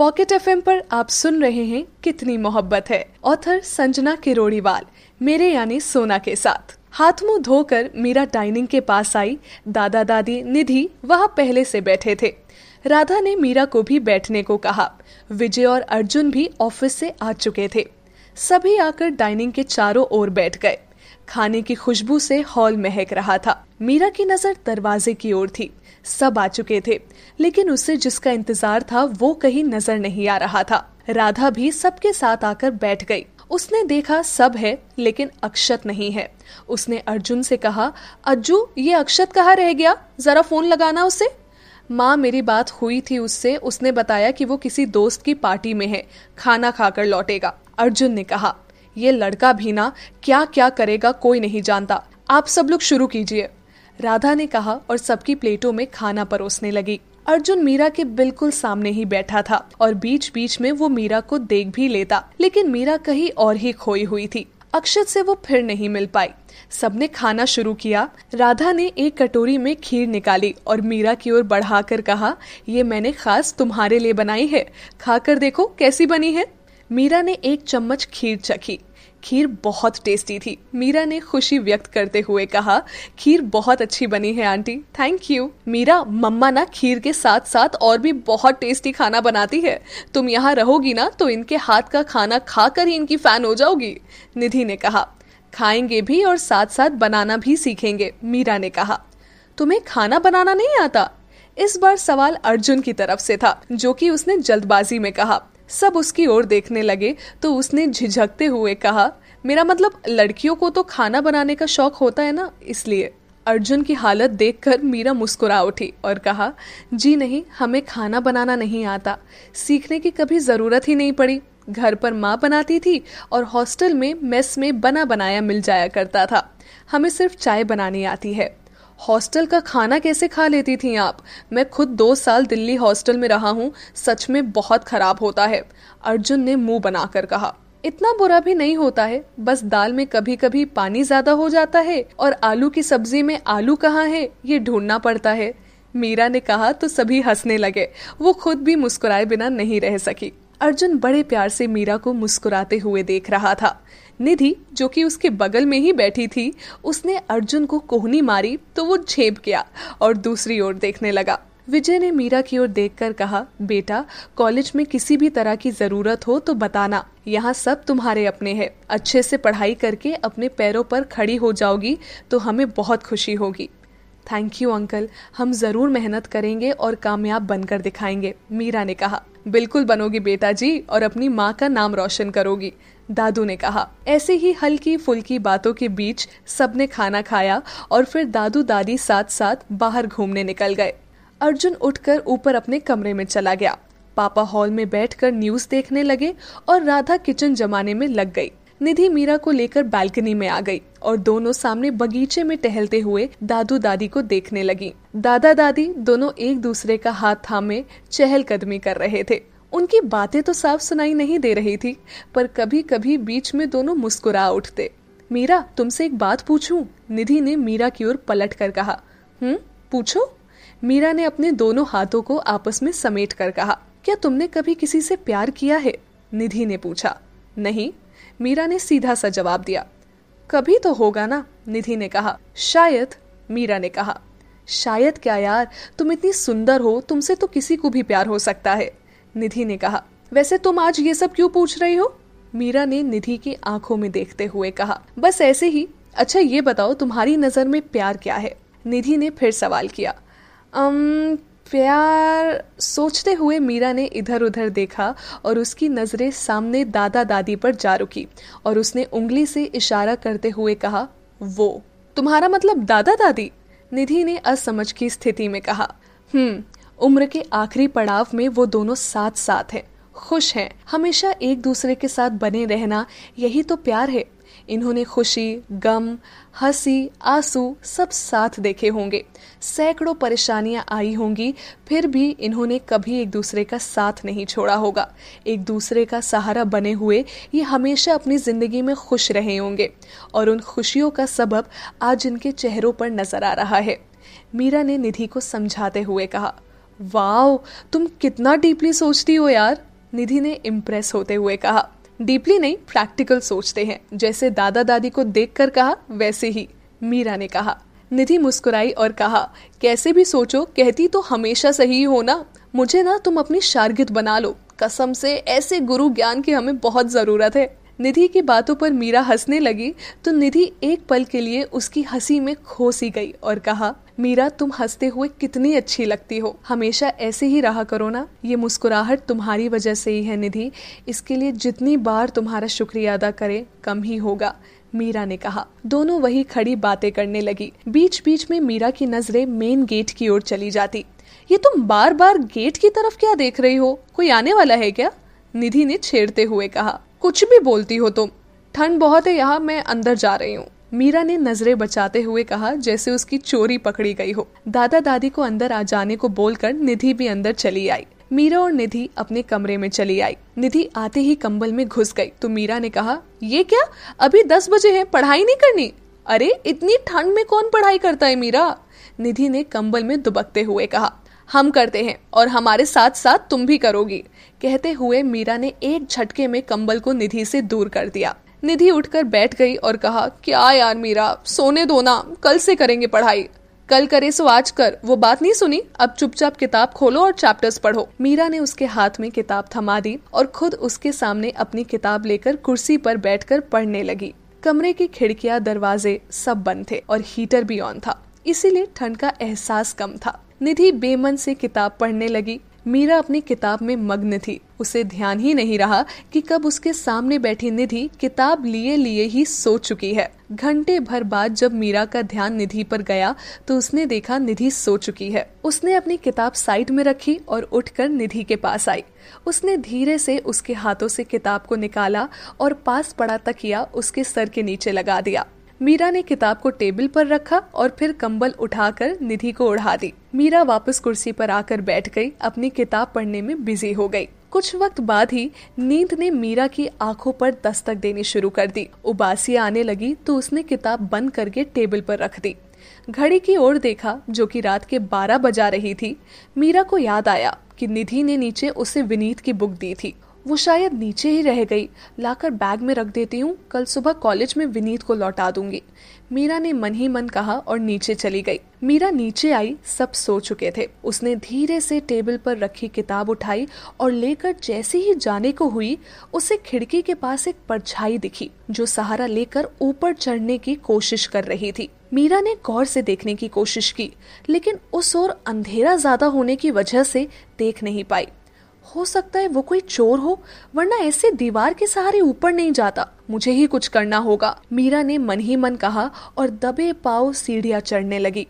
Pocket FM पर आप सुन रहे हैं कितनी मोहब्बत है। ऑथर संजना किरोड़ीवाल, मेरे यानी सोना के साथ। हाथ मुँह धोकर मीरा डाइनिंग के पास आई। दादा दादी, निधि वहाँ पहले से बैठे थे। राधा ने मीरा को भी बैठने को कहा। विजय और अर्जुन भी ऑफ़िस से आ चुके थे। सभी आकर डाइनिंग के चारों ओर बैठ गए। खाने की खुशबू से हॉल महक रहा था। मीरा की नज़र दरवाजे की ओर थी। सब आ चुके थे, लेकिन उससे जिसका इंतज़ार था, वो कहीं नज़र नहीं आ रहा था। राधा भी सबके साथ आकर बैठ गई। उसने देखा, सब है, लेकिन अक्षत नहीं है। उसने अर्जुन से कहा, अज्जू, ये अक्षत कहाँ रह गया? जरा फ़ोन लगाना उसे। माँ, मेरी बात हुई थी उससे। उसने बताया कि वो किसी दोस्त की पार्टी में है। खाना खाकर लौटेगा। अर्जुन ने कहा। ये लड़का भी ना क्या क्या करेगा कोई नहीं जानता। आप सब लोग शुरू कीजिए। राधा ने कहा और सबकी प्लेटों में खाना परोसने लगी। अर्जुन मीरा के बिल्कुल सामने ही बैठा था और बीच बीच में वो मीरा को देख भी लेता, लेकिन मीरा कहीं और ही खोई हुई थी। अक्षत से वो फिर नहीं मिल पाई। सबने खाना शुरू किया। राधा ने एक कटोरी में खीर निकाली और मीरा की ओर बढ़ाकर कहा, ये मैंने खास तुम्हारे लिए बनाई है। खाकर देखो कैसी बनी है। मीरा ने एक चम्मच खीर चखी। खीर बहुत टेस्टी थी। मीरा ने खुशी व्यक्त करते हुए कहा, खीर बहुत अच्छी बनी है, आंटी। थैंक यू मीरा, मम्मा ना खीर के साथ साथ और भी बहुत टेस्टी खाना बनाती है। तुम यहाँ रहोगी ना तो इनके हाथ का खाना खाकर ही इनकी फ़ैन हो जाओगी। निधि ने कहा, खाएँगे भी और साथ साथ बनाना भी सीखेंगे, मीरा ने कहा। तुम्हें खाना बनाना नहीं आता? इस बार सवाल अर्जुन की तरफ़ से था, जो कि उसने जल्दबाजी में कहा। सब उसकी ओर देखने लगे तो उसने झिझकते हुए कहा, मेरा मतलब लड़कियों को तो खाना बनाने का शौक होता है ना, इसलिए। अर्जुन की हालत देखकर मीरा मुस्कुरा उठी और कहा, जी नहीं, हमें खाना बनाना नहीं आता। सीखने की कभी ज़रूरत ही नहीं पड़ी। घर पर माँ बनाती थी और हॉस्टल में, मेस में बना बनाया मिल जाया करता था। हमें सिर्फ़ चाय बनानी आती है। हॉस्टल का खाना कैसे खा लेती थी आप? मैं खुद दो साल दिल्ली हॉस्टल में रहा हूँ, सच में बहुत खराब होता है, अर्जुन ने मुँह बनाकर कहा। इतना बुरा भी नहीं होता है, बस दाल में कभी कभी पानी ज़्यादा हो जाता है, और आलू की सब्ज़ी में आलू कहाँ है, ये ढूंढना पड़ता है। मीरा ने कहा तो सभी हंसने लगे, वो खुद भी मुस्कुराए बिना नहीं रह सकी। अर्जुन बड़े प्यार से मीरा को मुस्कुराते हुए देख रहा था। निधि, जो कि उसके बगल में ही बैठी थी, उसने अर्जुन को कोहनी मारी तो वो झेप गया और दूसरी ओर देखने लगा। विजय ने मीरा की ओर देखकर कहा, बेटा, कॉलेज में किसी भी तरह की ज़रूरत हो तो बताना। यहाँ सब तुम्हारे अपने हैं। अच्छे से पढ़ाई करके अपने पैरों पर खड़ी हो जाओगी तो हमें बहुत खुशी होगी। थैंक यू अंकल हम ज़रूर मेहनत करेंगे और कामयाब बनकर दिखाएँगे, मीरा ने कहा। बिल्कुल बनोगी बेटा जी और अपनी माँ का नाम रोशन करोगी, दादू ने कहा। ऐसे ही हल्की फुल्की बातों के बीच सबने खाना खाया और फिर दादू दादी साथ साथ बाहर घूमने निकल गए। अर्जुन उठकर ऊपर अपने कमरे में चला गया। पापा हॉल में बैठकर न्यूज़ देखने लगे और राधा किचन जमाने में लग गई। निधि मीरा को लेकर बालकनी में आ गई और दोनों सामने बगीचे में टहलते हुए दादू दादी को देखने लगी। दादा दादी दोनों एक दूसरे का हाथ थामे चहलकदमी कर रहे थे। उनकी बातें तो साफ़ सुनाई नहीं दे रही थी, पर कभी कभी बीच में दोनों मुस्कुरा उठते। मीरा, तुमसे एक बात पूछूँ? निधि ने मीरा की ओर पलट कर कहा। हम्म पूछो? मीरा ने अपने दोनों हाथों को आपस में समेट कर कहा। क्या तुमने कभी किसी से प्यार किया है? निधि ने पूछा। नहीं मीरा ने सीधा सा जवाब दिया कभी तो होगा ना? निधि ने कहा शायद मीरा ने कहा शायद क्या यार तुम इतनी सुंदर हो तुमसे तो किसी को भी प्यार हो सकता है। निधि ने कहा वैसे तुम आज ये सब क्यों पूछ रही हो? मीरा ने निधि की आँखों में देखते हुए कहा बस ऐसे ही अच्छा ये बताओ तुम्हारी नज़र में प्यार क्या है? निधि ने फिर सवाल किया अम, प्यार सोचते हुए मीरा ने इधर उधर देखा और उसकी नज़रें सामने दादा दादी पर जा रुकी और उसने उंगली से इशारा करते हुए कहा, वो, तुम्हारा मतलब दादा दादी निधि ने असमझ की स्थिति में कहा हम्म उम्र के आखिरी पड़ाव में वो दोनों साथ साथ हैं, खुश हैं, हमेशा एक दूसरे के साथ बने रहना, यही तो प्यार है। इन्होंने खुशी, गम, हँसी, आँसू सब साथ देखे होंगे। सैकड़ों परेशानियाँ आई होंगी, फिर भी इन्होंने कभी एक दूसरे का साथ नहीं छोड़ा होगा। एक दूसरे का सहारा बने हुए, ये हमेशा अपनी ज़िंदगी में खुश रहे होंगे। और उन खुशियों का सबब आज इनके चेहरों पर नज़र आ रहा है। मीरा ने निधि को समझाते हुए कहा, वाओ, तुम कितना डीपली सोचती हो यार, निधि ने इम्प्रेस होते हुए कहा। डीपली नहीं, प्रैक्टिकल सोचते हैं। जैसे दादा दादी को देखकर कहा, वैसे ही, मीरा ने कहा। निधि मुस्कुराई और कहा, कैसे भी सोचो, कहती तो हमेशा सही हो ना? मुझे ना, तुम अपनी शार्गित बना लो। कसम से, ऐसे गुरु ज्ञान की हमें बहुत ज़रूरत है। निधि की बातों पर मीरा हंसने लगी तो निधि एक पल के लिए उसकी हँसी में खो सी गई और कहा, मीरा, तुम हँसते हुए कितनी अच्छी लगती हो। हमेशा ऐसे ही रहा करो ना। ये मुस्कुराहट तुम्हारी वजह से ही है, निधि। इसके लिए जितनी बार तुम्हारा शुक्रिया अदा करे, कम ही होगा, मीरा ने कहा। दोनों वही खड़ी बातें करने लगी। बीच बीच में मीरा की नज़रें मेन गेट की ओर चली जाती। ये तुम बार बार गेट की तरफ़ क्या देख रही हो? कोई आने वाला है क्या? निधि ने छेड़ते हुए कहा। कुछ भी बोलती हो तुम ठंड बहुत है यहाँ, मैं अंदर जा रही हूँ। मीरा ने नज़रें बचाते हुए कहा, जैसे उसकी चोरी पकड़ी गई हो। दादा दादी को अंदर आ जाने को बोलकर निधि भी अंदर चली आई। मीरा और निधि अपने कमरे में चली आई। निधि आते ही कंबल में घुस गई। तो मीरा ने कहा, ये क्या? अभी दस बजे है, पढ़ाई नहीं करनी? अरे, इतनी ठंड में कौन पढ़ाई करता है मीरा? निधि ने कंबल में दुबकते हुए कहा। हम करते हैं और हमारे साथ साथ तुम भी करोगी। कहते हुए मीरा ने एक झटके में कंबल को निधि से दूर कर दिया। निधि उठकर बैठ गई और कहा, क्या यार मीरा, सोने दो ना, कल से करेंगे पढ़ाई। कल करे सो आज कर, वो बात नहीं सुनी? अब चुपचाप किताब खोलो और चैप्टर्स पढ़ो। मीरा ने उसके हाथ में किताब थमा दी और खुद उसके सामने अपनी किताब लेकर कुर्सी पर बैठकर पढ़ने लगी। कमरे की खिड़कियाँ, दरवाजे सब बंद थे और हीटर भी ऑन था। इसीलिए ठंड का एहसास कम था। निधि बेमन से किताब पढ़ने लगी। मीरा अपनी किताब में मग्न थी। उसे ध्यान ही नहीं रहा कि कब उसके सामने बैठी निधि किताब लिए लिए ही सो चुकी है। घंटे भर बाद जब मीरा का ध्यान निधि पर गया तो उसने देखा निधि सो चुकी है। उसने अपनी किताब साइड में रखी और उठकर निधि के पास आई। उसने धीरे से उसके हाथों से किताब को निकाला और पास पड़ा तकिया उसके सर के नीचे लगा दिया। मीरा ने किताब को टेबल पर रखा और फिर कंबल उठाकर निधि को उड़ा दी। मीरा वापस कुर्सी पर आकर बैठ गई, अपनी किताब पढ़ने में बिज़ी हो गई। कुछ वक्त बाद ही नींद ने मीरा की आँखों पर दस्तक देनी शुरू कर दी। उबासी आने लगी तो उसने किताब बंद करके टेबल पर रख दी। घड़ी की ओर देखा, जो कि रात के बारह बजा रही थी, मीरा को याद आया कि निधि ने नीचे उसे विनीत की बुक दी थी। वो शायद नीचे ही रह गई। लाकर बैग में रख देती हूँ, कल सुबह कॉलेज में विनीत को लौटा दूँगी। मीरा ने मन ही मन कहा और नीचे चली गई। मीरा नीचे आई, सब सो चुके थे। उसने धीरे से टेबल पर रखी किताब उठाई और लेकर जैसे ही जाने को हुई, उसे खिड़की के पास एक परछाई दिखी, जो सहारा लेकर ऊपर चढ़ने की कोशिश कर रही थी। मीरा ने गौर से देखने की कोशिश की, लेकिन उस ओर अंधेरा ज़्यादा होने की वजह से देख नहीं पाई। हो सकता है वो कोई चोर हो, वरना ऐसे दीवार के सहारे ऊपर नहीं जाता। मुझे ही कुछ करना होगा। मीरा ने मन ही मन कहा और दबे पाव सीढ़ियाँ चढ़ने लगी।